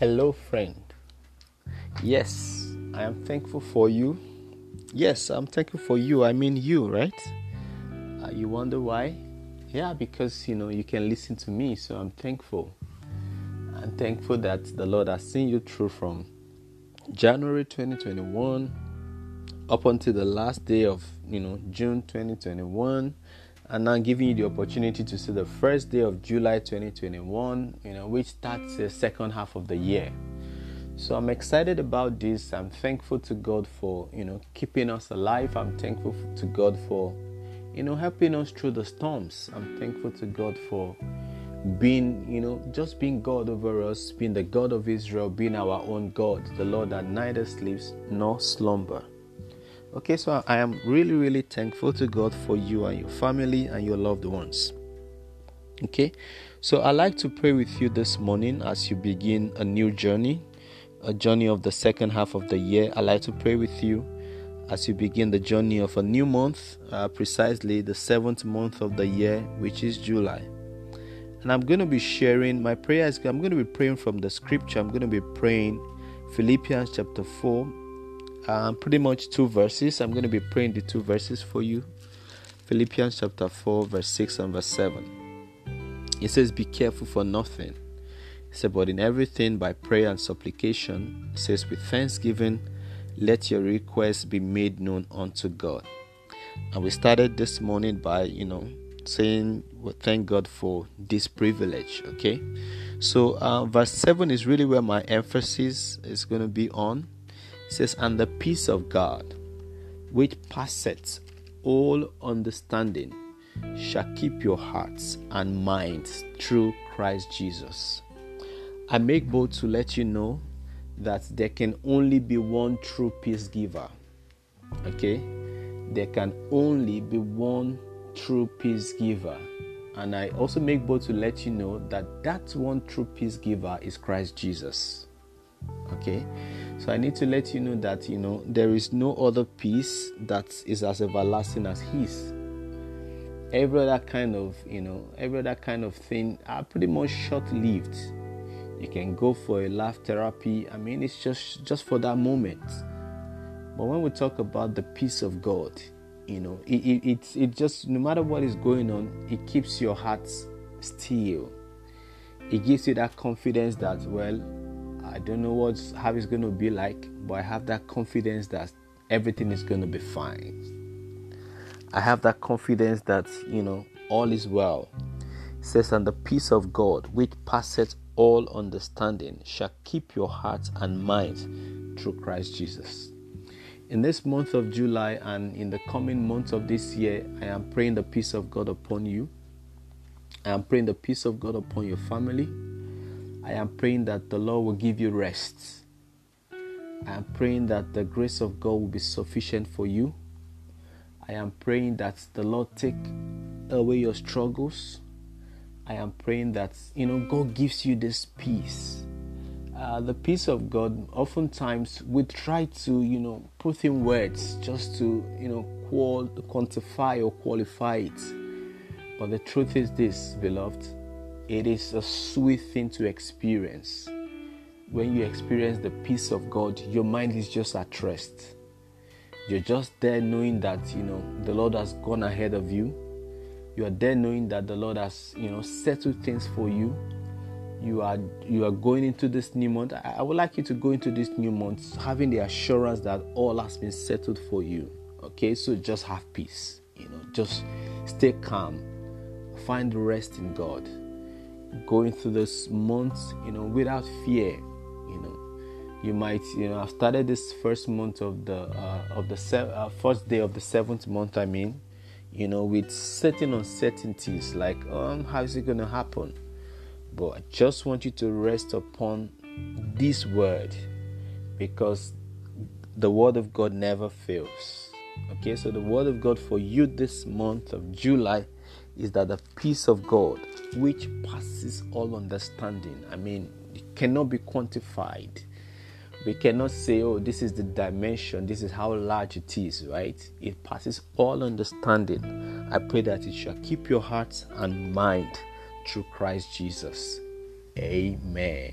Hello, friend. Yes, I am thankful for you. Yes, I'm thankful for you. I mean, you, right? Uh, you wonder why? Yeah, because you know you can listen to me, so I'm thankful. I'm thankful that the Lord has seen you through from January 2021 up until the last day of you know June 2021 and now giving you the opportunity to see the first day of July 2021, you know, which starts the second half of the year. So I'm excited about this. I'm thankful to God for, you know, keeping us alive. I'm thankful to God for, you know, helping us through the storms. I'm thankful to God for being, you know, just being God over us, being the God of Israel, being our own God, the Lord that neither sleeps nor slumber. Okay, so I am really, really thankful to God for you and your family and your loved ones. Okay, so i like to pray with you this morning as you begin a new journey, a journey of the second half of the year. i like to pray with you as you begin the journey of a new month, uh, precisely the seventh month of the year, which is July. And I'm going to be sharing my prayers. I'm going to be praying from the scripture. I'm going to be praying Philippians chapter 4, um, pretty much two verses. I'm going to be praying the two verses for you. Philippians chapter 4, verse 6 and verse 7. It says, Be careful for nothing. It says, But in everything by prayer and supplication, it says, With thanksgiving, let your requests be made known unto God. And we started this morning by, you know, saying, well, Thank God for this privilege. Okay. So, uh, verse 7 is really where my emphasis is going to be on says, And the peace of God, which passeth all understanding, shall keep your hearts and minds through Christ Jesus. I make bold to let you know that there can only be one true peace giver. Okay? There can only be one true peace giver. And I also make bold to let you know that that one true peace giver is Christ Jesus. Okay? So I need to let you know that you know there is no other peace that is as everlasting as His. Every other kind of you know every other kind of thing are pretty much short-lived. You can go for a laugh therapy. I mean, it's just just for that moment. But when we talk about the peace of God, you know, it, it, it, it just no matter what is going on, it keeps your heart still. It gives you that confidence that well I don't know what's how it's going to be like, but I have that confidence that everything is going to be fine. I have that confidence that you know all is well. It says, and the peace of God, which passeth all understanding, shall keep your hearts and minds through Christ Jesus. In this month of July and in the coming months of this year, I am praying the peace of God upon you. I am praying the peace of God upon your family. I am praying that the Lord will give you rest. I am praying that the grace of God will be sufficient for you. I am praying that the Lord take away your struggles. I am praying that you know God gives you this peace. Uh, the peace of God. Oftentimes we try to you know put in words just to you know qual- quantify or qualify it. But the truth is this, beloved it is a sweet thing to experience. When you experience the peace of God, your mind is just at rest. You're just there knowing that, you know, the Lord has gone ahead of you. You are there knowing that the Lord has, you know, settled things for you. You are you are going into this new month. I, would like you to go into this new month having the assurance that all has been settled for you. Okay, so just have peace. You know, just stay calm. Find rest in God going through this month, you know, without fear. You know, you might, you know, I've started this first month of the uh, of the se- uh, first day of the seventh month. I mean, you know, with certain uncertainties like, um, how is it going to happen? But I just want you to rest upon this word because the word of God never fails. Okay, so the word of God for you this month of July is that the peace of God, which passes all understanding, I mean, it cannot be quantified. We cannot say, oh, this is the dimension, this is how large it is, right? It passes all understanding. I pray that it shall keep your heart and mind through Christ Jesus. Amen.